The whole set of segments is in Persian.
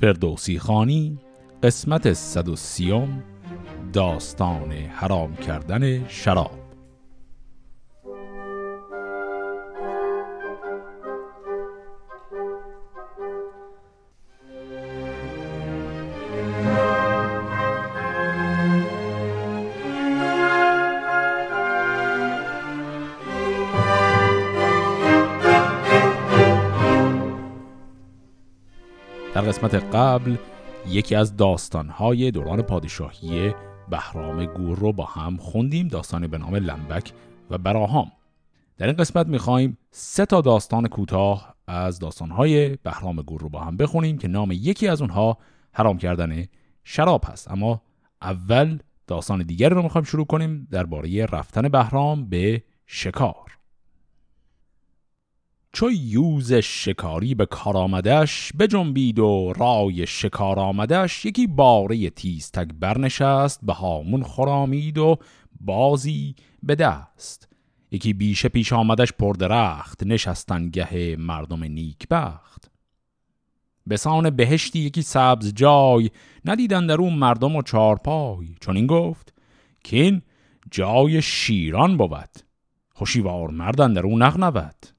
فردوسی خانی قسمت 130 داستان حرام کردن شراب. قسمت قبل یکی از داستانهای دوران پادشاهی بهرام گور رو با هم خوندیم داستانی به نام لنبک و براهام. در این قسمت می‌خوایم سه تا داستان کوتاه از داستانهای بهرام گور رو با هم بخونیم که نام یکی از اونها حرام کردن شراب هست. اما اول داستان دیگری رو می‌خوایم شروع کنیم درباره رفتن بهرام به شکار. چو یوز شکاری به کار آمدش بجنبید و رای شکار آمدش یکی باره تیزتک برنشست به هامون خرامید و بازی به دست. یکی بیشه پیش آمدش پردرخت نشستن گه مردم نیکبخت. به سان بهشتی یکی سبز جای ندیدن در اون مردم و چارپای. چون این گفت که این جای شیران بود. خوشیوار مردن در اون نغنود.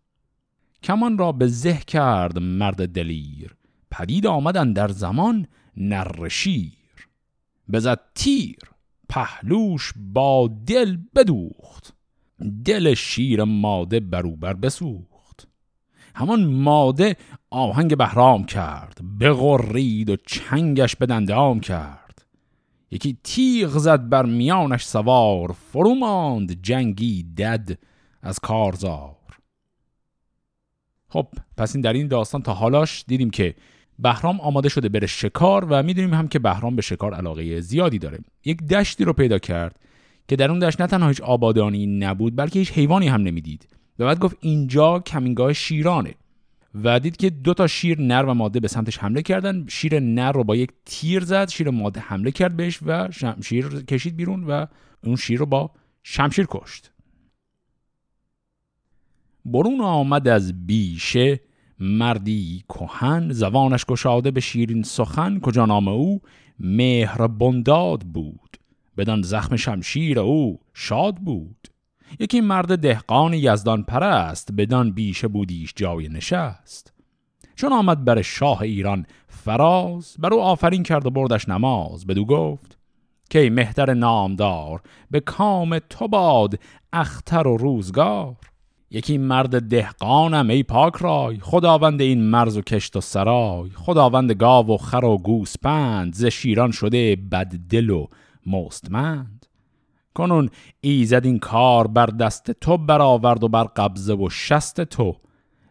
کمان را به زه کرد مرد دلیر. پدید آمدن در زمان نر شیر. بزد تیر پهلوش با دل بدوخت. دل شیر ماده بروبر بسوخت. همان ماده آهنگ بهرام کرد بغرید و چنگش به دندام کرد. یکی تیغ زد بر میانش سوار فرو ماند جنگی دد از کارزار. خب پس این در این داستان تا حالاش دیدیم که بهرام آماده شده بره شکار و می‌دونیم هم که بهرام به شکار علاقه زیادی داره. یک دشتی رو پیدا کرد که در اون دشت نه تنها هیچ آبادانی نبود بلکه هیچ حیوانی هم نمی‌دید. و بعد گفت اینجا کمینگاه شیرانه و دید که دو تا شیر نر و ماده به سمتش حمله کردن. شیر نر رو با یک تیر زد شیر ماده حمله کرد بهش و شمشیر کشید بیرون و اون شیر رو با شمشیر کشت. برون آمد از بیشه مردی کهن زبانش گشاده به شیرین سخن کجا نام او؟ مهر بنداد بود. بدان زخم شمشیر او شاد بود. یکی مرد دهقان یزدان پرست بدان بیشه بودیش جای نشست. چون آمد بر شاه ایران فراز بر او آفرین کرد و بردش نماز. بدو گفت که مهتر نامدار به کام تو باد اختر و روزگار؟ یکی مرد دهقانم ای پاک رای. خداوند این مرز و کشت و سرای. خداوند گاو و خر و گوسپند ز شیران شده بد دل و مستمند. کنون ایزد این کار بر دست تو برآورد و بر قبضه و شست تو.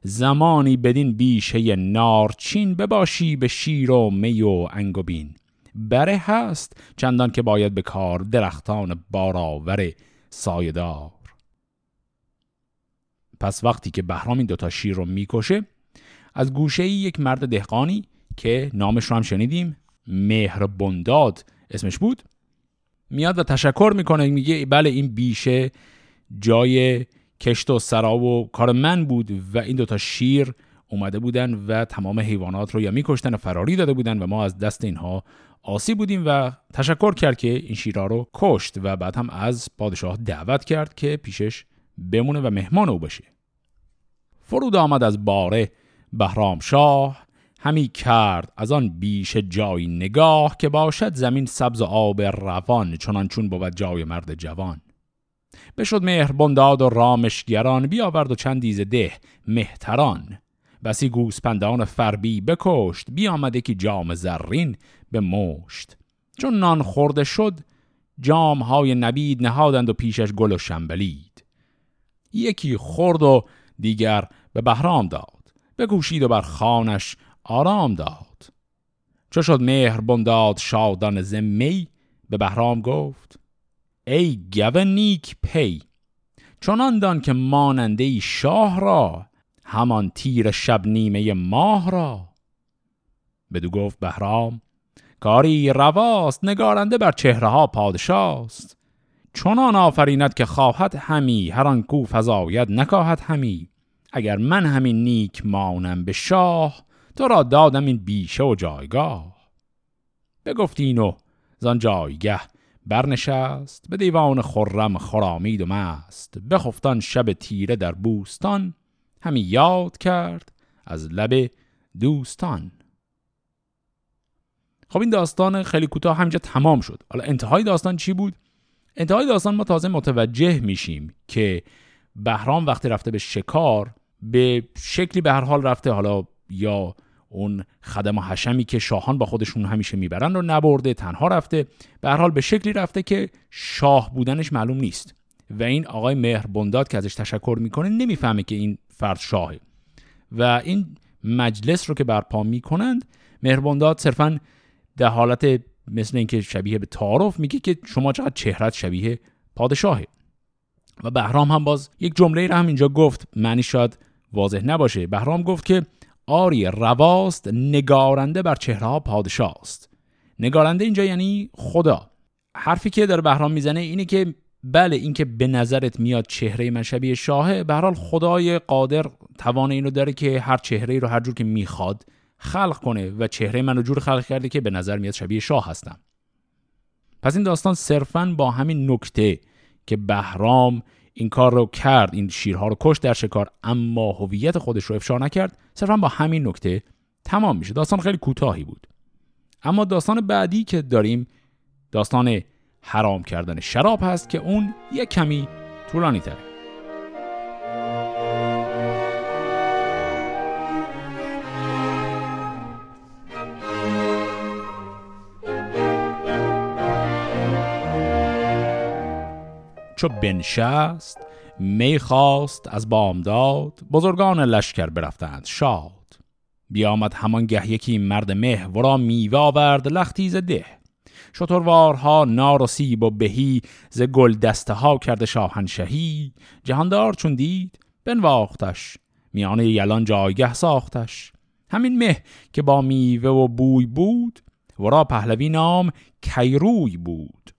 زمانی بدین بیشه نارچین بباشی به شیر و می و انگوبین بره هست چندان که باید به کار درختان بارآور سایدار پس وقتی که بهرام این دوتا شیر رو می‌کشه از گوشه ای یک مرد دهقانی که نامش رو هم شنیدیم مهر بنداد اسمش بود میاد و تشکر می‌کنه میگه بله این بیشه جای کشت و سرا و کار من بود و این دوتا شیر اومده بودن و تمام حیوانات رو یا میکشتن و فراری داده بودن و ما از دست اینها آسی بودیم و تشکر کرد که این شیرها رو کشت و بعد هم از پادشاه دعوت کرد که پیشش بمونه و مهمان او بشه فرود آمد از باره بهرام شاه همی کرد از آن بیش جای نگاه که باشد زمین سبز و آب روان چنان چون بود جای مرد جوان. بشد مهر بنداد و رامشگران بیاورد و چندیز ده مهتران. بسی گوسپندان فربی بکشت بیامده که جام زرین به مشت چون نان خورده شد جام های نبید نهادند و پیشش گل و شنبلید. یکی خورد و دیگر به بهرام داد. بکوشید و بر خانش آرام داد. چو شد مهر بنداد شادان زمی به بهرام گفت ای گو نیک پی چنان دان که ماننده شاه را همان تیر شب نیمه ماه را. بدو گفت بهرام کاری رواست نگارنده بر چهره ها پادشاست. چنان آفریند که خواهد همی هر آن کو فزاید نکاهد همی. اگر من همین نیک مانم به شاه تو را دادم این بیشه و جایگاه. بگفتین و زان جایگه برنشست به دیوان خرم خرامید و مست. بخفتان شب تیره در بوستان همی یاد کرد از لب دوستان. خب این داستان خیلی کوتاه همینجا تمام شد. حالا انتهای داستان چی بود؟ انتهای داستان ما تازه متوجه میشیم که بهرام وقتی رفته به شکار به شکلی به هر حال رفته حالا یا اون خدم و حشمی که شاهان با خودشون همیشه می‌برن رو نبرده تنها رفته به هر حال به شکلی رفته که شاه بودنش معلوم نیست. و این آقای مهر بنداد که ازش تشکر می‌کنه نمی‌فهمه که این فرد شاهه. و این مجلس رو که برپا می‌کنند مهر بنداد صرفا در حالت مثل اینکه شبیه به تعارف میگه که شما چقدر چهرت شبیه پادشاهه. و بهرام هم باز یک جمله را هم اینجا گفت. معنی شاید واضح نباشه. بهرام گفت که آری رواست نگارنده بر چهره ها پادشاست. نگارنده اینجا یعنی خدا. حرفی که داره بهرام می‌زنه اینه که بله اینکه به نظرت میاد چهره من شبیه شاهه به حال خدای قادر توان اینو داره که هر چهره رو هر جور که می‌خواد خلق کنه و چهره منو جور خلق کرده که به نظر میاد شبیه شاه هستم. پس این داستان صرفا با همین نکته که بهرام این کار رو کرد این شیرها رو کش در شکار اما هویت خودش رو افشا نکرد صرفا با همین نکته تمام میشه. داستان خیلی کوتاهی بود. اما داستان بعدی که داریم داستان حرام کردن شراب هست که اون یک کمی طولانی تره. چو بنشست می خواست از بامداد بزرگان لشکر برفتند شاد. بیامد همان گه یکی مرد مه ورا میوه آورد لختیز ده. شتروارها نار و سیب و بهی ز گل دسته ها کرده شاهنشهی. جهاندار چون دید بنواختش میان یلان جایگه ساختش. همین مه که با میوه و بوی بود ورا پهلوی نام کیروی بود.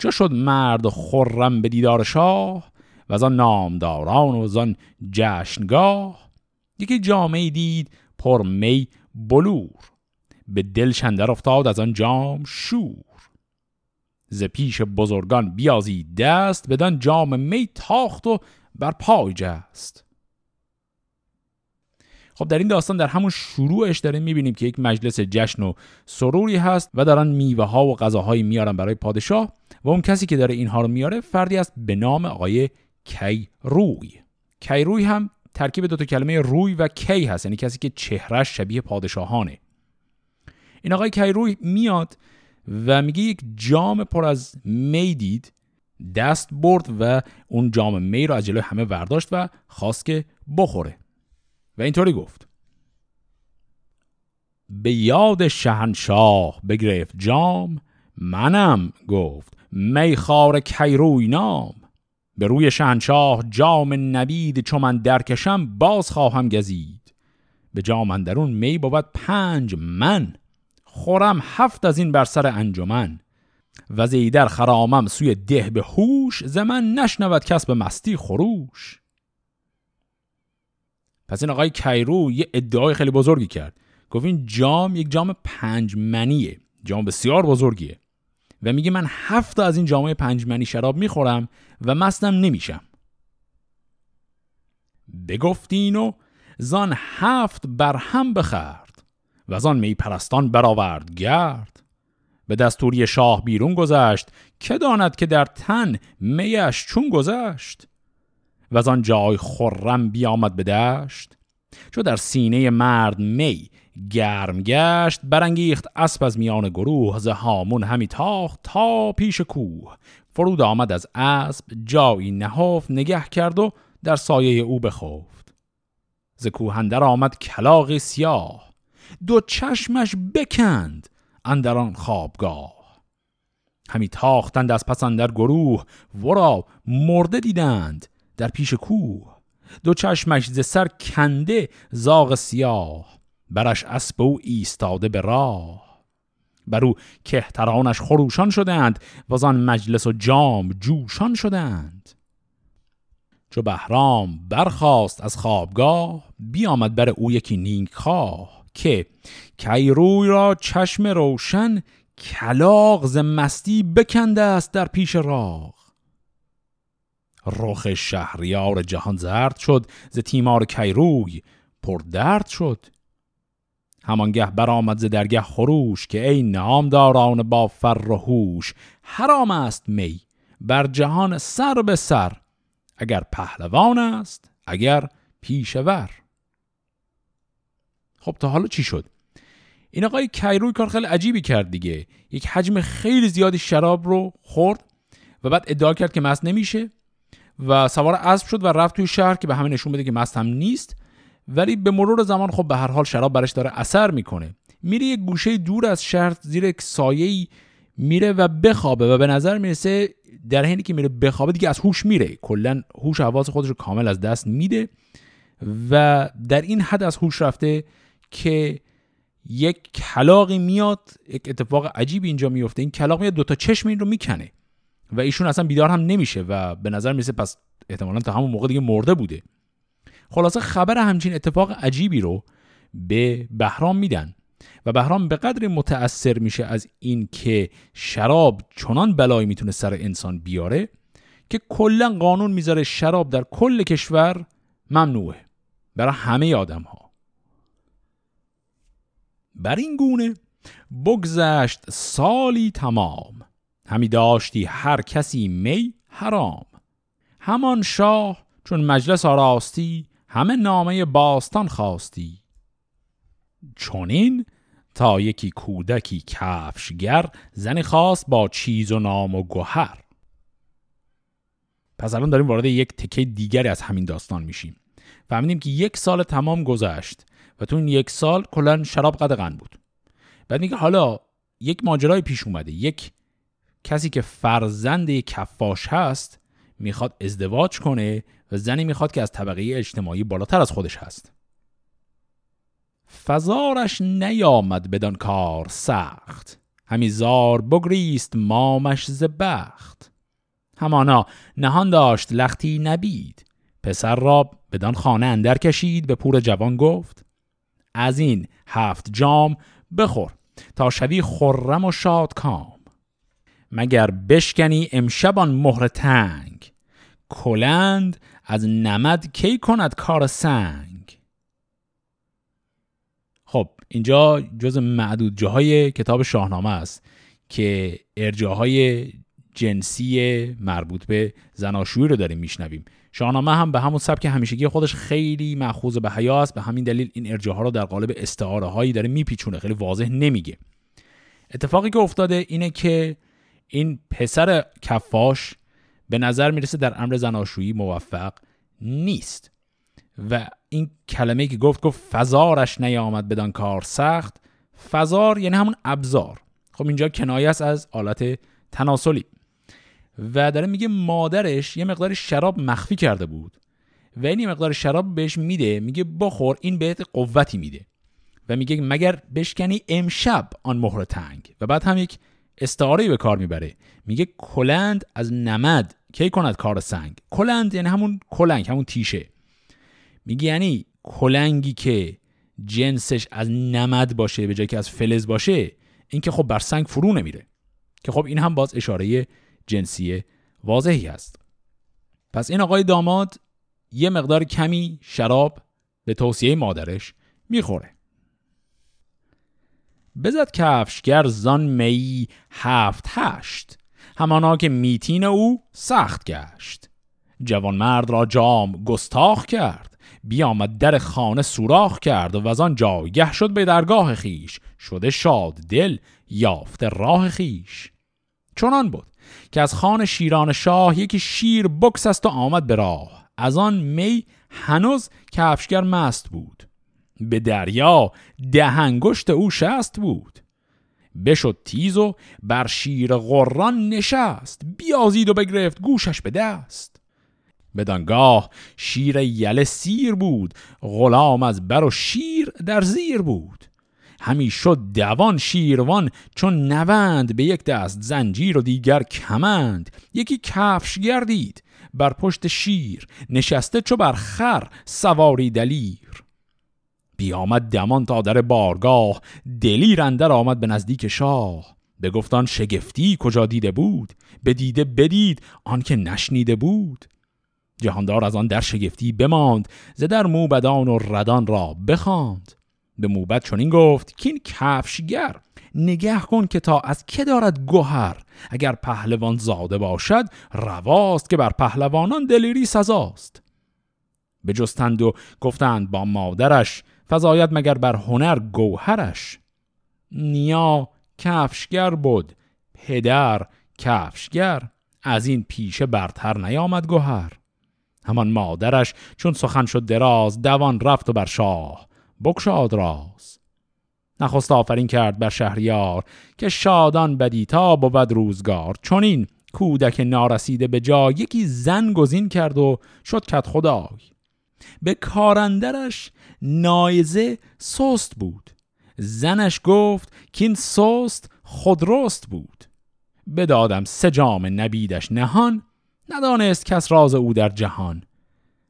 چه شد مرد خرم به دیدار شاه و از آن نامداران و از آن جشنگاه. یکی جامعه دید پر می بلور به دل شندر افتاد از آن جام شور. ز پیش بزرگان بیازی دست بدان جام می تاخت و بر پای جست. خب در این داستان در همون شروعش داریم می‌بینیم که یک مجلس جشن و سروری هست و دارن میوه ها و غذاهایی میارن برای پادشاه و اون کسی که داره اینها رو میاره فردی است به نام آقای کی روی کی روی هم ترکیب دو تا کلمه روی و کی هست یعنی کسی که چهرش شبیه پادشاهانه. این آقای کی روی میاد و میگه یک جام پر از می دید دست برد و اون جام می رو از جلوی همه ورداشت و خواست که بخوره. و اینطوری گفت. به یاد شهنشاه بگرفت جام منم گفت میخار کیروی نام. به روی شهنشاه جام نبید چون من درکشم باز خواهم گزید. به جام اندرون می بود پنج من خورم هفت از این بر سر انجمن. و زیدر خرامم سوی ده به هوش زمن نشنود کس به مستی خروش. پس این آقای کیرو یه ادعای خیلی بزرگی کرد. گفت این جام یک جام پنج منیه جام بسیار بزرگیه. و میگه من هفت از این جامعه پنجمنی شراب می‌خورم و مستم نمیشم. بگفتین و زان هفت بر هم بخرد و زان می پرستان برآورد گرد. به دستوری شاه بیرون گذشت. که داند که در تن میش چون گذشت؟ و زان جای خرم بیامد به دشت. چو در سینه مرد می گرم گشت برانگیخت اسب از میان گروه ز هامون همی تاخت تا پیش کوه. فرود آمد از اسب جایی نهفت نگه کرد و در سایه او بخفت. ز کوهندر آمد کلاغ سیاه دو چشمش بکند اندران خوابگاه. همی تاختند از پس اندر گروه ورا مرده دیدند در پیش کوه. دو چشمش ز سر کنده زاغ سیاه. برش اسب او ایستاده به راه. بر او کهترانش خروشان شدند و آن مجلس و جام جوشان شدند. چو بهرام برخاست از خوابگاه بیامد بر او یکی نیک خواه که کیروی را چشم روشن کلاغ ز مستی بکنده است در پیش راغ رخ شهریار جهان زرد شد ز تیمار کیروی پر درد شد. همانگه برآمد ز درگه خروش که ای نامداران با فر و هوش حرام است می بر جهان سر به سر اگر پهلوان است اگر پیشور. خب تا حالا چی شد؟ این آقای کیروی کار خیلی عجیبی کرد دیگه. یک حجم خیلی زیادی شراب رو خورد و بعد ادعا کرد که مست نمیشه. و سوار اسب شد و رفت توی شهر که به همه نشون بده که مست هم نیست. ولی به مرور زمان خب به هر حال شراب برش داره اثر می‌کنه. میره یک گوشه دور از شهر زیر یک سایه میره و بخوابه و به نظر می‌رسه در حینی که میره بخوابه دیگه از هوش میره. کلا هوش حواس خودش رو کامل از دست میده و در این حد از هوش رفته که یک کلاقی میاد یک اتفاق عجیبی اینجا میفته. این کلاق میاد دوتا چشم این رو می‌کنه. و ایشون اصلا بیدار هم نمیشه و به نظر می‌رسه پس احتمالا تا همون موقع دیگه مرده بوده. خلاصه خبر همچین اتفاق عجیبی رو به بهرام میدن و بهرام به قدر متأثر میشه از این که شراب چنان بلایی می‌تونه سر انسان بیاره که کلا قانون می‌ذاره شراب در کل کشور ممنوعه برای همه آدم ها بر این گونه بگذشت سالی تمام. همی داشتی هر کسی می حرام. همان شاه چون مجلس آراستی همه نامه باستان خواستی. چونین تا یکی کودکی کفشگر زنی خواست با چیز و نام و گوهر. پس الان داریم وارد یک تکه دیگری از همین داستان میشیم. فهمیدیم که یک سال تمام گذشت و تو این یک سال کلا شراب قدغن بود. بعد میگه حالا یک ماجرای پیش اومده. یک کسی که فرزند کفاش هست می‌خواد ازدواج کنه و زنی می‌خواد که از طبقه اجتماعی بالاتر از خودش هست. فزارش نیامد بدان کار سخت. همی زار بگریست مامش ز بخت. همانا نهان داشت لختی نبید. پسر را بدان خانه اندر کشید به پور جوان گفت از این هفت جام بخور تا شوی خرم و شاد کام مگر بشکنی امشبان مهر تنگ؟ کلند از نمد کی کند کار سنگ؟ خب اینجا جز معدود جاهای کتاب شاهنامه است که ارجاهای جنسی مربوط به زناشویی رو داریم میشنویم. شاهنامه هم به همون سبک همیشگی خودش خیلی مخوض به حیا است. به همین دلیل این ارجاها رو در قالب استعاره هایی داره میپیچونه. خیلی واضح نمیگه. اتفاقی که افتاده اینه که این پسر کفاش به نظر می‌رسه در امر زناشویی موفق نیست. و این کلمه که گفت گفت فزارش نیامد بدان کار سخت. فزار یعنی همون ابزار. خب اینجا کنایه است از آلت تناسلی. و داره میگه مادرش یه مقدار شراب مخفی کرده بود. و این مقدار شراب بهش میده میگه بخور این بهت قوتی میده. و میگه مگر بشکنی امشب آن مهر تنگ. و بعد هم یک استعاره به کار می‌بره. میگه کلند از نمد. کی کند کار سنگ؟ کلند یعنی همون کلنگ همون تیشه. میگه یعنی کلنگی که جنسش از نمد باشه به جای که از فلز باشه این که خب بر سنگ فرو نمیره. که خب این هم باز اشاره جنسی واضحی هست. پس این آقای داماد یه مقدار کمی شراب به توصیه مادرش می‌خوره. بزد کفشگر زان می هفت هشت. همانا که میتین او سخت گشت. جوان مرد را جام گستاخ کرد. بیامد در خانه سوراخ کرد و از آن جایگه شد به درگاه خیش شده شاد دل یافته راه خیش چنان بود که از خان شیران شاه یکی شیر بکس است و آمد به راه. از آن می هنوز کفشگر مست بود. به دریا دهنگشت او شست بود. بشد تیز و بر شیر غران نشست بیازید و بگرفت گوشش به دست. بدانگاه شیر یله سیر بود غلام از بر و شیر در زیر بود. همی شد دوان شیروان چون نوند به یک دست زنجیر و دیگر کمند. یکی کفش گردید بر پشت شیر نشسته چو بر خر سواری دلیر. بیامد دمان تا در بارگاه. دلی رندر آمد به نزدیک شاه. بگفتان شگفتی کجا دیده بود؟ به دیده بدید آنکه نشنیده بود. جهاندار از آن در شگفتی بماند ز در موبدان و ردان را بخواند. به موبد چنین گفت کین کفشگر نگه کن که تا از که دارد گوهر اگر پهلوان زاده باشد رواست که بر پهلوانان دلیری سزاست. جستند و گفتند با مادرش فضایت مگر بر هنر گوهرش؟ نیا کفشگر بود پدر کفشگر. از این پیشه برتر نیامد گوهر. همان مادرش چون سخن شد دراز دوان رفت و بر شاه بکشاد راز. نخست آفرین کرد بر شهریار که شادان بدیتا بود روزگار. چون این کودک نارسیده به جا یکی زن گزین کرد و شد کت خدای. به کارندرش نایزه سست بود. زنش گفت که این سست خودرست بود. بدادم سه جام نبیدش نهان ندانست کس راز او در جهان.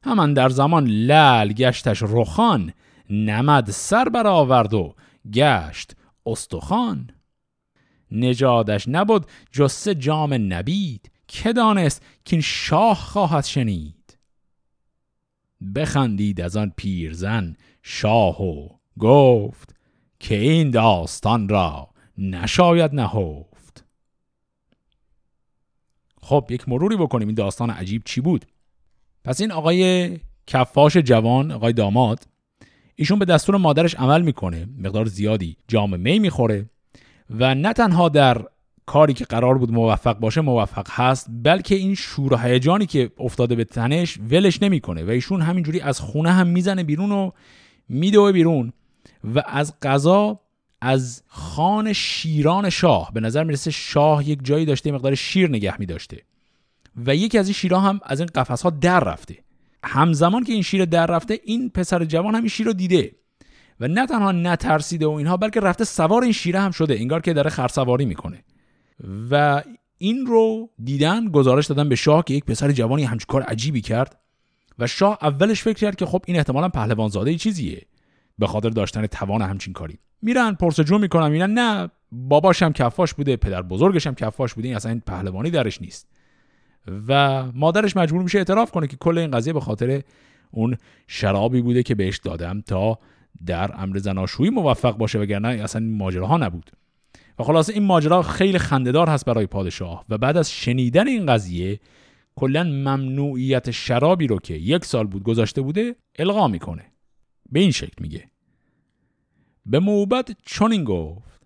همان در زمان لل گشتش رخان نمد سر برآورد و گشت استخوان. نجادش نبود جسه جام نبید که دانست که این شاه خواهد شنید. بخندید از آن پیرزن شاه و گفت که این داستان را نشاید نهفت. خب یک مروری بکنیم. این داستان عجیب چی بود؟ پس این آقای کفاش جوان آقای داماد ایشون به دستور مادرش عمل می‌کنه. مقدار زیادی جام می می‌خوره و نه تنها در کاری که قرار بود موفق باشه موفق هست بلکه این شور و هیجانی که افتاده به تنش ولش نمی‌کنه و ایشون همینجوری از خونه هم می‌زنه بیرون و میدوه بیرون و از قضا از خان شیران شاه به نظر می‌رسه شاه یک جایی داشته مقدار شیر نگه میداشته و یکی از این شیرها هم از این قفس ها در رفته. همزمان که این شیر در رفته این پسر جوان هم این شیر رو دیده و نه تنها نترسیده و اینها بلکه رفته سوار این شیره هم شده انگار که داره خرسواری می‌کنه. و این رو دیدن گزارش دادن به شاه که یک پسر جوانی همچین کار عجیبی کرد و شاه اولش فکر کرد که خب این احتمالا پهلوان زاده چیزیه به خاطر داشتن توان همچین کاری. میرن پرسجو می‌کنن میرن نه باباش هم کفاش بوده پدر بزرگش هم کفاش بوده این اصلا این پهلوانی درش نیست. و مادرش مجبور میشه اعتراف کنه که کل این قضیه به خاطر اون شرابی بوده که بهش دادم تا در امر زناشویی موفق باشه وگرنه اصلا ماجراها نبود. و خلاصه این ماجرا خیلی خندهدار هست برای پادشاه و بعد از شنیدن این قضیه کلا ممنوعیت شرابی رو که یک سال بود گذاشته بوده القا می‌کنه. به این شکل میگه. به موبت چنین گفت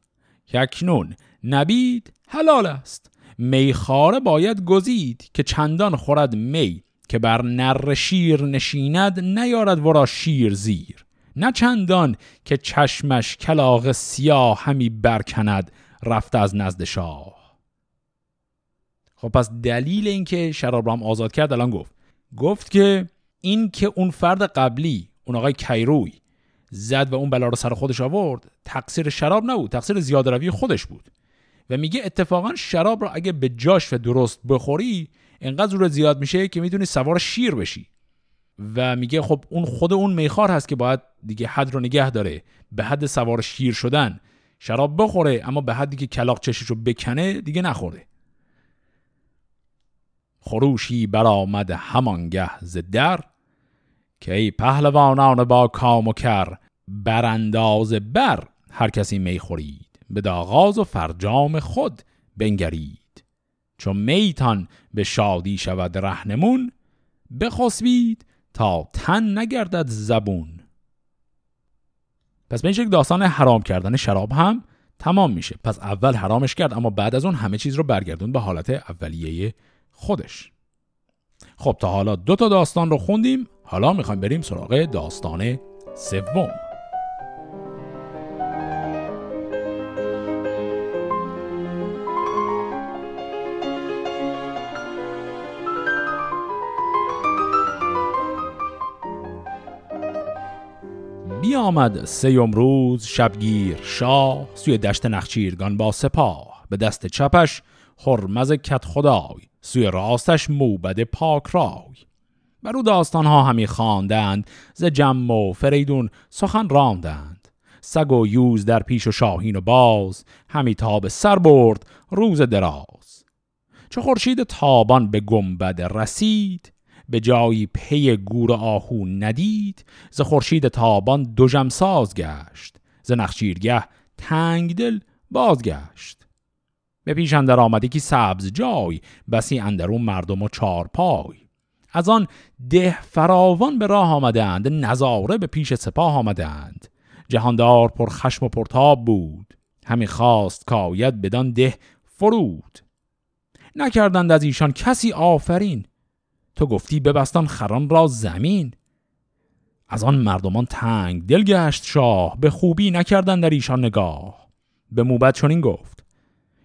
که اکنون نبید حلال است. میخاره باید گزید که چندان خورد می که بر نر شیر نشیند نیارد ورا شیر زیر. نه چندان که چشمش کلاغ سیاه همی برکند رفته از نزد شاه. خب پس دلیل اینکه شراب را هم آزاد کرد الان گفت. گفت که این که اون فرد قبلی اون آقای کیروی زد و اون بلا رو سر خودش آورد تقصیر شراب نبود تقصیر زیاده روی خودش بود. و میگه اتفاقا شراب رو اگه به جاش و درست بخوری انقدر زور زیاد میشه که می‌تونی سوار شیر بشی. و میگه خب اون خود اون میخار هست که باید دیگه حد رو نگه داره. به حد سوار شیر شدن شراب بخوره اما به حدی که کلاق چشش رو بکنه دیگه نخوره خروشی برآمد همانگه ز در که ای پهلوانان با کام و کر برانداز بر هر کسی می خورید. به داغاز و فرجام خود بنگرید. چون میتان به شادی شود رهنمون بخسبید تا تن نگردد زبون. پس به این داستان حرام کردن شراب هم تمام میشه. پس اول حرامش کرد اما بعد از اون همه چیز رو برگردون به حالت اولیه خودش. خب تا حالا دو تا داستان رو خوندیم. حالا می‌خوایم بریم سراغ داستان سوم. بیامد سیوم روز شبگیر شاه سوی دشت نخچیرگان با سپاه به دست چپش هرمز کت خدای سوی راستش موبد پاک رای بر او داستانها همی خواندند ز جم و فریدون سخن راندند. سگ و یوز در پیش و شاهین و باز همی تاب سر برد روز دراز. چه خورشید تابان به گنبد رسید به جایی پی گور آهو ندید ز خورشید تابان دو ساز گشت ز نخچیرگه تنگ دل بازگشت. به پیش اندر آمده که سبز جای بسی اندرون مردم و چار پای. از آن ده فراوان به راه آمدند نظاره به پیش سپاه آمدند. جهاندار پر خشم و پرتاب بود همی خواست کاید بدان ده فرود. نکردند از ایشان کسی آفرین تو گفتی ببستان خران را زمین. از آن مردمان تنگ دل گشت شاه به خوبی نکردند در ایشان نگاه. به موبت چنین گفت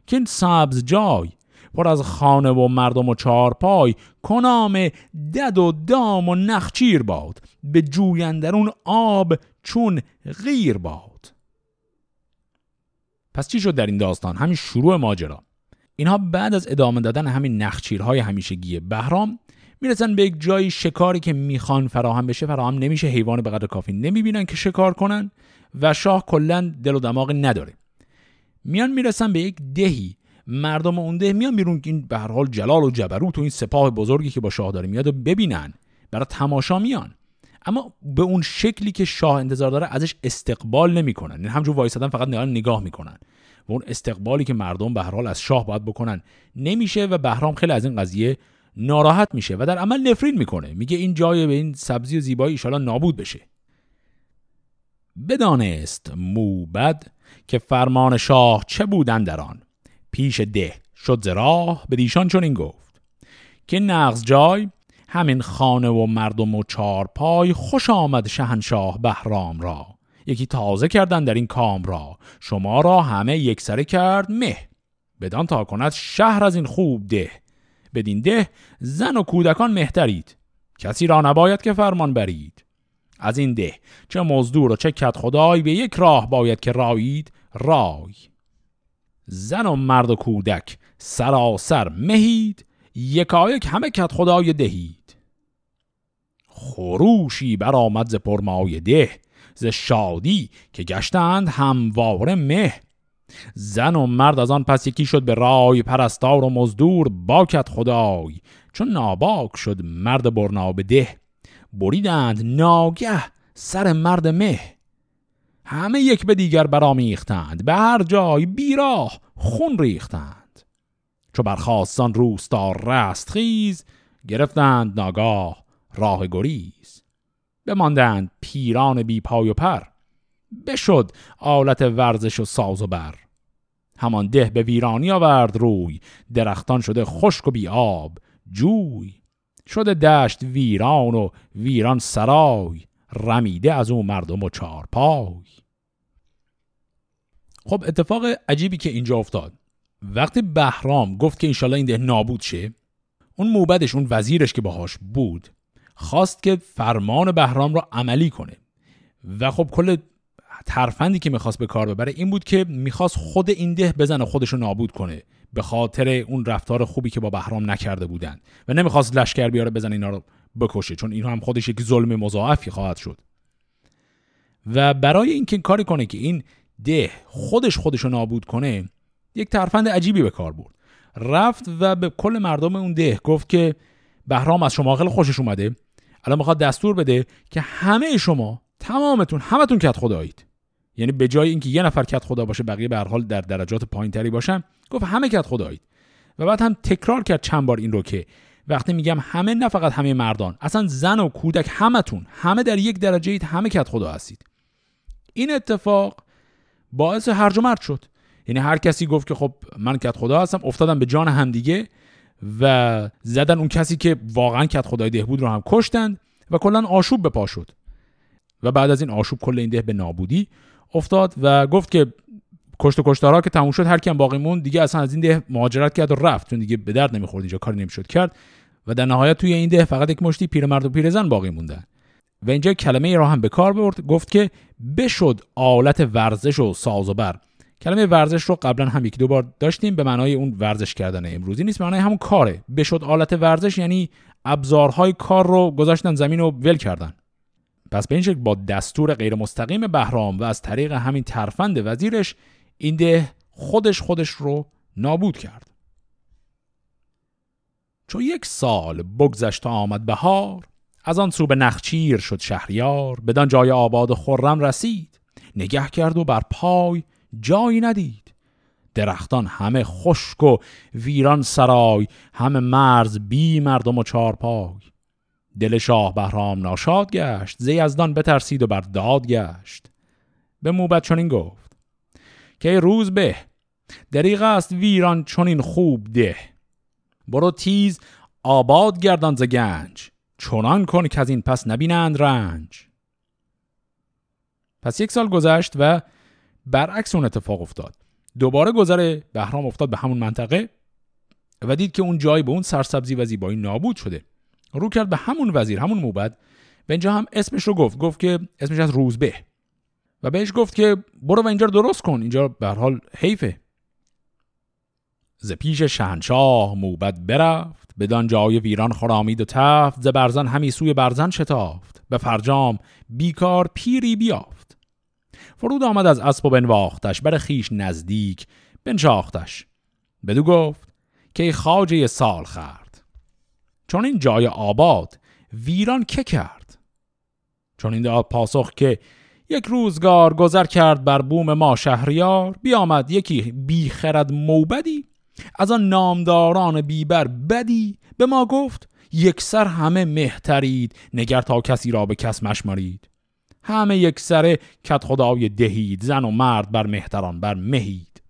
که این سبز جای پر از خانه و مردم و چارپای کنام دد و دام و نخچیر باد به جویندرون آب چون غیر باد. پس چی شد در این داستان؟ همین شروع ماجرا. اینها بعد از ادامه دادن همین نخچیرهای همیشگی بهرام می‌رسن به یک جایی شکاری که می‌خوان فراهم بشه. فراهم نمیشه حیوان به قدر کافی نمی‌بینن که شکار کنن و شاه کلا دل و دماغ نداره. میان می‌رسن به یک دهی. مردم اون ده میان بیرون که این به هر حال جلال و جبروت و این سپاه بزرگی که با شاه داره میاد و ببینن. برای تماشا میان. اما به اون شکلی که شاه انتظار داره ازش استقبال نمی‌کنن. یعنی همجور وایسادن فقط نگاه نگاه می‌کنن. و اون استقبالی که مردم به هر حال از شاه باید بکنن نمیشه و بهرام خیلی از این قضیه ناراحت میشه و در عمل نفرین می‌کنه. میگه این جای به این سبزی و زیبایی ایشالا نابود بشه. بدانست موبد که فرمان شاه چه بودن در آن. پیش ده شد زراح به دیشان چون این گفت. که نغز جای همین خانه و مردم و چارپای خوش آمد شهنشاه بهرام را. یکی تازه کردن در این کام را. شما را همه یکسره کرد مه. بدان تا کند شهر از این خوب ده. بدین ده زن و کودکان مهترید. کسی را نباید که فرمان برید. از این ده چه مزدور و چه کت خدای به یک راه باید که رایید رای. زن و مرد و کودک سراسر مهید یکایک همه کت خدای دهید. خروشی برآمد ز پرمای ده ز شادی که گشتند همواره مه. زن و مرد از آن پس یکی شد به رای پرستار و مزدور باکت خدای. چون ناباک شد مرد برناب ده بریدند ناگه سر مرد مه. همه یک به دیگر برامیختند به هر جای بیراه خون ریختند. چو برخواستان روستا رست خیز گرفتند ناگاه راه گریز. بماندند پیران بی پای و پر بشد آلت ورزش و ساز و بر. همان ده به ویرانی آورد روی درختان شده خشک و بی آب جوی شده دشت ویران و ویران سرای رمیده از او مردم و چارپای خب اتفاق عجیبی که اینجا افتاد. وقتی بهرام گفت که انشالله این ده نابود شه اون موبدش اون وزیرش که باهاش بود خواست که فرمان بهرام را عملی کنه. و خب کل ترفندی که می‌خواست به کار ببره این بود که می‌خواست خود این ده بزنه خودش رو نابود کنه به خاطر اون رفتار خوبی که با بهرام نکرده بودن و نمی‌خواست لشکر بیاره بزنه اینا رو بکشه چون اینها هم خودش یک ظلم مضاعفی خواهد شد. و برای اینکه کاری کنه که این ده خودش خودش رو نابود کنه یک ترفند عجیبی به کار برد. رفت و به کل مردم اون ده گفت که بهرام از شما خوشش اومده. الان می‌خواد دستور بده که همه شما تمامتون همتون کت خدایید. یعنی به جای اینکه یه نفر کت خدا باشه بقیه به هر حال در درجات پایینتری باشن. گفت همه کت خدایید و بعد هم تکرار کرد چند بار این رو که وقتی میگم همه نه فقط همه مردان اصلا زن و کودک همتون همه در یک درجه اید همه کت خدا هستید. این اتفاق باعث هرج و مرد شد. یعنی هر کسی گفت که خب من کت خدا هستم افتادن به جان همدیگه و زدن اون کسی که واقعا کت خدای ده بود رو هم کشتند و کلا آشوب به پا شد. و بعد از این آشوب کل این ده به نابودی. افتاد و گفت که کشت و کشتارها که تموم شد هر کیم باقی موند دیگه اصلا از این ده مهاجرت کرد و رفت چون دیگه به درد نمی‌خورد اینجا کاری نمی‌شد کرد. و در نهایت توی این ده فقط یک مشتی پیرمرد و پیرزن باقی موندن. و اینجا کلمه ای را هم به کار برد گفت که بشد آلت ورزش و ساز و بر. کلمه ورزش رو قبلا هم یکی دو بار داشتیم به معنای اون ورزش کردن امروزی نیست معنای همون کاره. بشد آلت ورزش یعنی ابزارهای کار رو گذاشتن زمین و ول کردن. پس به این شکل با دستور غیر مستقیم بهرام و از طریق همین ترفند وزیرش این ده خودش خودش رو نابود کرد. چو یک سال بگذشت آمد بهار از آن سو به نخچیر شد شهریار بدان جای آباد خرم رسید. نگه کرد و بر پای جایی ندید. درختان همه خشک و ویران سرای همه مرز بی مردم و چارپای. دل شاه بهرام ناشاد گشت زی ازدان بترسید و بر داد گشت. به موبت چنین گفت که روز به دریغ است ویران چنین خوب ده. برو تیز آباد گردان ز گنج چنان کن که از این پس نبینند رنج. پس یک سال گذشت و برعکس اون اتفاق افتاد. دوباره گذر بهرام افتاد به همون منطقه و دید که اون جای به اون سرسبزی و زیبایی نابود شده. رو کرد به همون وزیر همون موبد و اینجا هم اسمش رو گفت گفت که اسمش از روزبه و بهش گفت که برو و اینجا رو درست کن اینجا به حال حیفه. ز پیش شهنشاه موبد برفت بدان جای ویران خرامید و تفت ز برزن همی سوی برزن شتافت به فرجام بیکار پیری بیافت. فرود آمد از اسب و بنواختش بر خیش نزدیک بنشاختش. بدو گفت که خاجه سال خرد چون این جای آباد ویران که کرد؟ چون این داد پاسخ که یک روزگار گذر کرد بر بوم ما شهریار بیامد یکی بیخرد موبدی از آن نامداران بیبر بدی به ما گفت یک سر همه مهترید نگر تا کسی را به کس مشمارید همه یک سره کت خدای دهید زن و مرد بر مهتران بر مهید.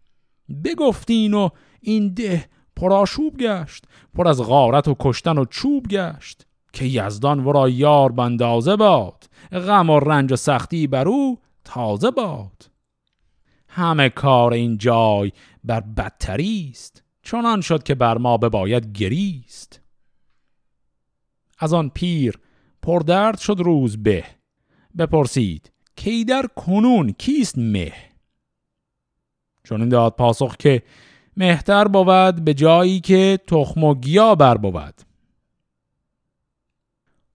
بگفتین و این ده پرآشوب گشت پر از غارت و کشتن و چوب گشت. که یزدان ورا یار بندازه باد غم و رنج و سختی بر او تازه باد. همه کار این جای بر بدتری است چنان شد که بر ما بباید گریست. از آن پیر پردرد شد روز به بپرسید کی در کنون کیست مه؟ چون این داد پاسخ که مهتر بود به جایی که تخم و گیا بر بود.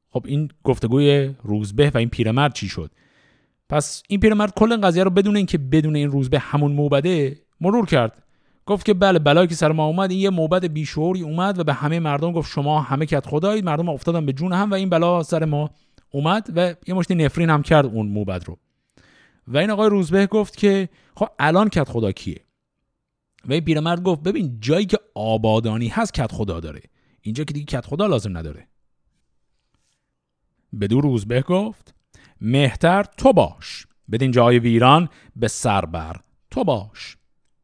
خب این گفتگوی روزبه و این پیرمرد چی شد؟ پس این پیرمرد کل این قضیه رو بدون اینکه بدون این روزبه همون موبده مرور کرد. گفت که بله بلایی که سر ما اومد این یه موبد بیشوری اومد و به همه مردم گفت شما همه کت خدایید مردم افتادن به جون هم و این بلا سر ما اومد و یه مشتی نفرین هم کرد اون موبد رو. و این آقای روزبه گفت که خب الان کت خدا کیه؟ و این پیرمرد گفت ببین جایی که آبادانی هست کت خدا داره. اینجا که دیگه کت خدا لازم نداره. بدو روزبه گفت مهتر تو باش. بدین جای ویران به سربر تو باش.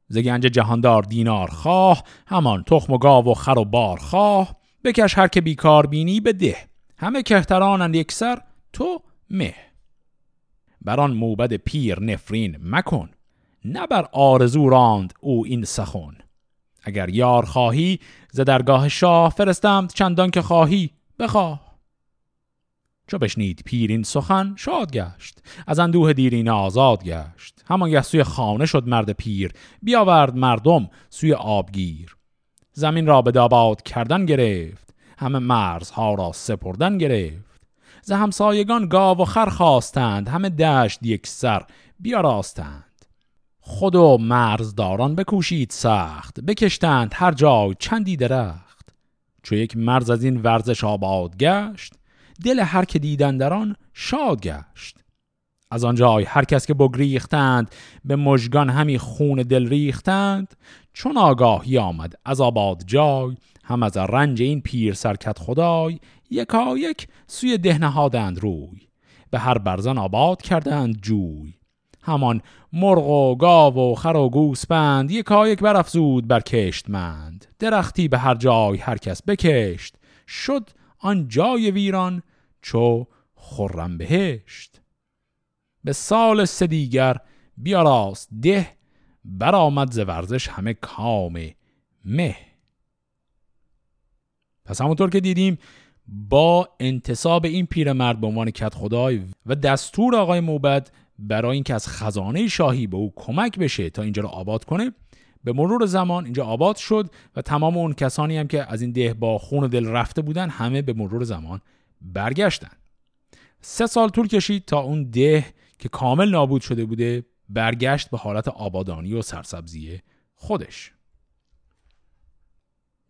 ز گنج جهاندار دینار خواه همان تخم و گاو و خر و بار خواه. بکش هر که بیکار بینی به ده. همه کهترانند یک سر تو مه. بر آن موبد پیر نفرین مکن. نه بر آرزو راند او این سخن. اگر یار خواهی ز درگاه شاه فرستم چندان که خواهی بخواه. چو بشنید پیرین سخن شاد گشت. از اندوه دیرین آزاد گشت. همان سوی خانه شد مرد پیر بیاورد مردم سوی آبگیر. زمین را به داباد کردن گرفت همه مرزها را سپردن گرفت. ز همسایگان گاو و خر خواستند همه دشت یک سر بیاراستند. خود و مرزداران بکوشید سخت بکشتند هر جای چندی درخت. چو یک مرز از این ورزش آباد گشت دل هر که دیدن در آن شاد گشت. از آنجای هر کس که بگریختند به مژگان همی خون دل ریختند. چون آگاهی آمد از آباد جای هم از رنج این پیر سرکت خدای یکا یک سوی ده نهادند روی. به هر برزن آباد کردند جوی. همان مرغ و گاو و خر و گوسپند یکا یک برافزود بر کشتمند. درختی به هر جای هر کس بکشت. شد آن جای ویران چو خرم بهشت. به سال سه دیگر بیاراست ده برآمد ز ورزش همه کام مه. پس همونطور که دیدیم با انتصاب این پیرمرد به عنوان کت خدای و دستور آقای موبد برای اینکه از خزانه شاهی به او کمک بشه تا اینجا رو آباد کنه به مرور زمان اینجا آباد شد و تمام اون کسانی هم که از این ده با خون و دل رفته بودن همه به مرور زمان برگشتن. سه سال طول کشید تا اون ده که کامل نابود شده بوده برگشت به حالت آبادانی و سرسبزی خودش.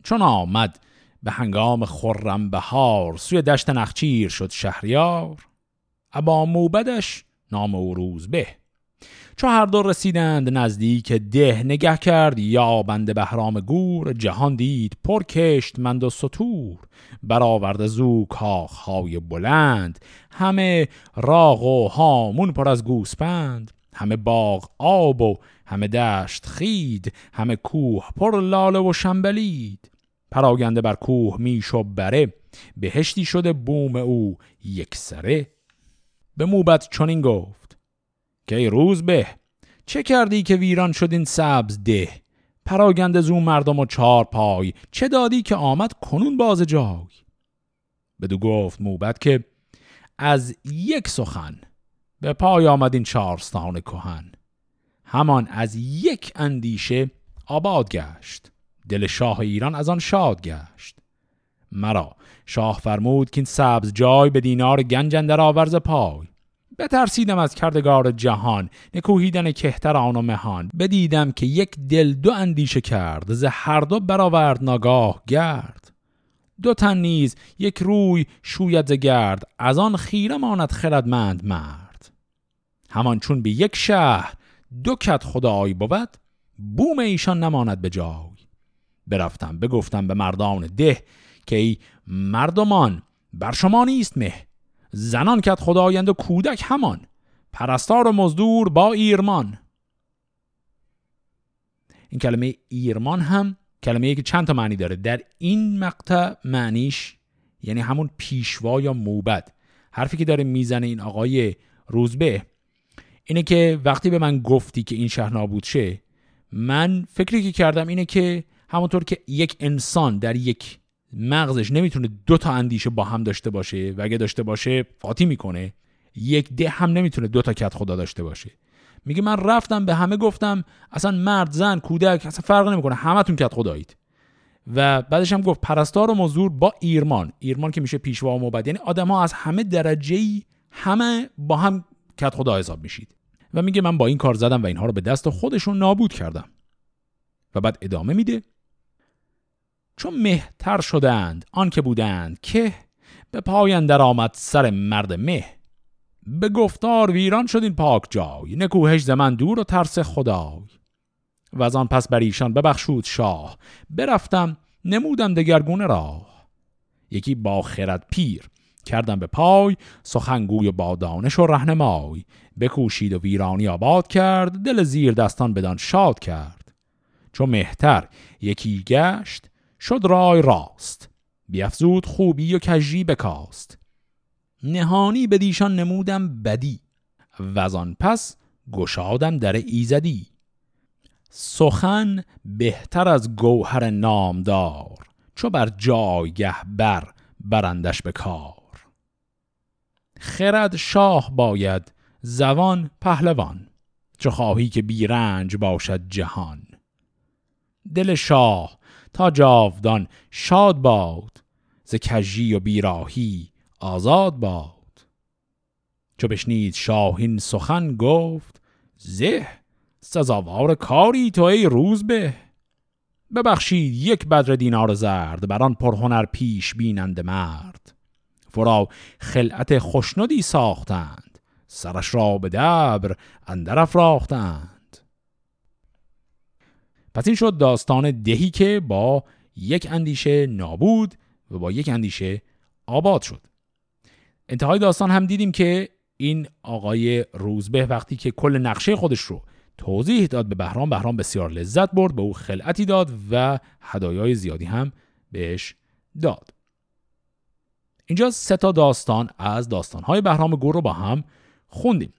چون آمد به هنگام خرم بهار سوی دشت نخچیر شد شهریار ابا موبدش نام او روز به. چو هر دو رسیدند نزدیک ده نگه کرد یا بند بهرام گور جهان دید پر کشت مند و سطور. برآورد زو های بلند. همه راغ و هامون پر از گوسپند. همه باغ آب و همه دشت خید. همه کوه پر لاله و شنبلید. پراگنده بر کوه میش و بره. بهشتی شده بوم او یک سره. به موبت چنین گفت که ای روز به چه کردی که ویران شد این سبز ده؟ پراگنده زو مردم و چار پای چه دادی که آمد کنون باز جای؟ بدو گفت موبت که از یک سخن به پای آمد این چارستان کهن. همان از یک اندیشه آباد گشت. دل شاه ایران از آن شاد گشت. مرا شاه فرمود که این سبز جای به دینار گنج اندر آورز پای. بترسیدم از کردگار جهان نکوهیدن کهتر آن و مهان. بدیدم که یک دل دو اندیشه کرد ز هر دو برآورد ناگاه گرد. دو تن نیز یک روی شوید ز گرد از آن خیره ماند خردمند مرد. همان چون به یک شهر دو کت خدای بود بوم ایشان نماند به جای. برفتم بگفتم به مردان ده که ای مردمان بر شما نیست مه. زنان کت خدایند و کودک همان. پرستار و مزدور با ایرمان. این کلمه ایرمان هم کلمه که چند تا معنی داره. در این مقطع معنیش یعنی همون پیشوا یا موبد. حرفی که داره می‌زنه این آقای روزبه اینه که وقتی به من گفتی که این شهر نابود شه من فکری که کردم اینه که همونطور که یک انسان در یک مغزش نمی‌تونه دو تا اندیشه با هم داشته باشه و اگه داشته باشه فاتی می‌کنه. یک ده هم نمی‌تونه دو تا کت خدا داشته باشه. میگه من رفتم به همه گفتم اصلا مرد زن کودک اصلا فرق نمی‌کنه همتون کت خدایید. و بعدش هم گفت پرستار و مزدور با ایرمان. ایرمان که میشه پیشوا و موبد. یعنی آدم ها از همه درجه همه با هم کت خدا حساب میشید. و میگه من با این کار زدم و اینها رو به دست خودشون نابود کردم. و بعد ادامه میده. چون مهتر شدند آن که بودند که به پایان در آمد سر مرد مه. به گفتار ویران شد این پاک جای نکوهش زمن دور و ترس خدای. و از آن پس بر ایشان ببخشود شاه برفتم نمودم دگرگونه راه. یکی با خرد پیر کردم به پای سخنگوی با دانش و رهنمای. بکوشید و ویرانی آباد کرد دل زیر دستان بدان شاد کرد. چون مهتر یکی گشت شد رای راست. بیافزود خوبی و کجی بکاست. نهانی به دیشان نمودم بدی. و پس گشادم در ایزدی. سخن بهتر از گوهر نامدار چو بر جایگه بر برندش به کار. خرد شاه باید زوان پهلوان چو خواهی که بیرنج باشد جهان. دل شاه تا جاودان شاد باد ز کژی و بیراهی آزاد باد. چو بشنید شاهین سخن گفت زه سزاوار کاری تو ای روز به ببخشید یک بدر دینار زرد بران پرهنر پیش بینند مرد. فرا خلعت خوشندی ساختند سرش را به دبر اندر افراختند. پس این شد داستان دهی که با یک اندیشه نابود و با یک اندیشه آباد شد. انتهای داستان هم دیدیم که این آقای روزبه وقتی که کل نقشه خودش رو توضیح داد به بهرام بهرام بسیار لذت برد به او خلعتی داد و هدایای زیادی هم بهش داد. اینجا سه تا داستان از داستانهای بهرام گور رو با هم خوندیم.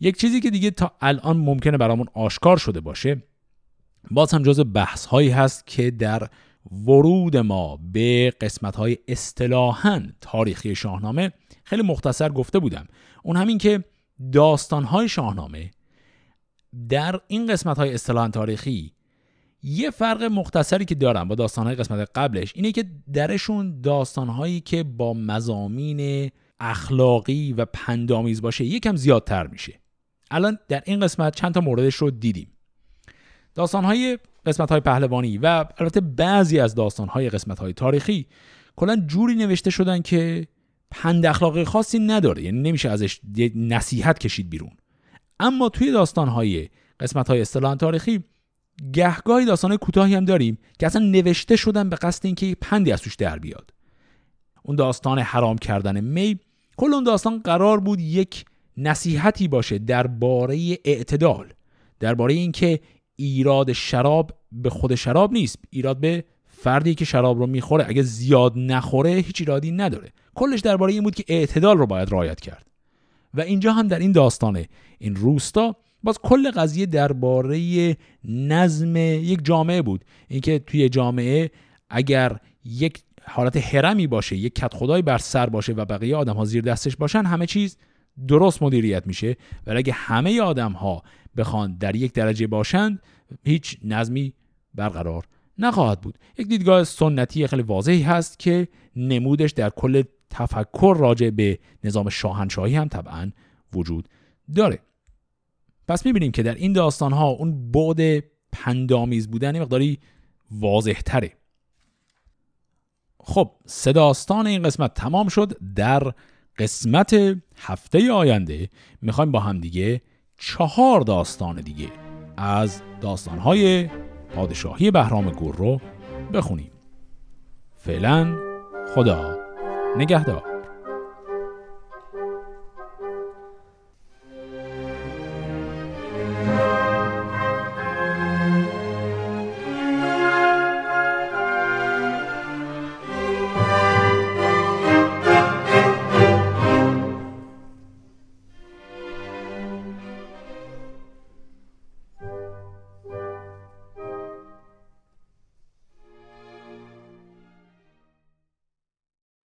یک چیزی که دیگه تا الان ممکنه برامون آشکار شده باشه باز هم جز بحث هایی هست که در ورود ما به قسمت های اصطلاحا تاریخی شاهنامه خیلی مختصر گفته بودم. اون همین که داستانهای شاهنامه در این قسمت های اصطلاحا تاریخی یه فرق مختصری که دارن با داستانهای قسمت قبلش اینه که درشون داستانهایی که با مزامین اخلاقی و پندامیز باشه یکم زیادتر میشه. الان در این قسمت چند تا موردش رو دیدیم. داستانهای قسمت های پهلوانی و البته بعضی از داستان های قسمت های تاریخی کلا جوری نوشته شدن که پند اخلاقی خاصی نداره یعنی نمیشه ازش نصیحت کشید بیرون. اما توی داستان های قسمت های اصطلاح تاریخی گهگاهی داستان کوتاهی هم داریم که اصلا نوشته شدن به قصد اینکه پندی از توش در بیاد. اون داستان حرام کردن می کل اون داستان قرار بود یک نصیحتی باشه درباره اعتدال درباره اینکه ایراد شراب به خود شراب نیست. ایراد به فردی که شراب رو می‌خوره. اگه زیاد نخوره هیچ ایرادی نداره. کلش درباره این بود که اعتدال رو باید رعایت کرد. و اینجا هم در این داستانه. این روستا باز کل قضیه درباره نظم یک جامعه بود. اینکه توی جامعه اگر یک حالت حرمی باشه یک کت خدای بر سر باشه و بقیه آدم ها زیر دستش باشن همه چیز درست مدیریت میشه. و اگه همه آدم ها بخوان در یک درجه باشند هیچ نظمی برقرار نخواهد بود. یک دیدگاه سنتی خیلی واضحی هست که نمودش در کل تفکر راجع به نظام شاهنشاهی هم طبعا وجود داره. پس می‌بینیم که در این داستان ها اون بعد پندامیز بودن مقداری واضح تره خب سه داستان این قسمت تمام شد. در قسمت هفته آینده می‌خوایم با هم دیگه چهار داستان دیگه از داستانهای پادشاهی بهرام گور رو بخونیم. فعلا خدا نگهدار.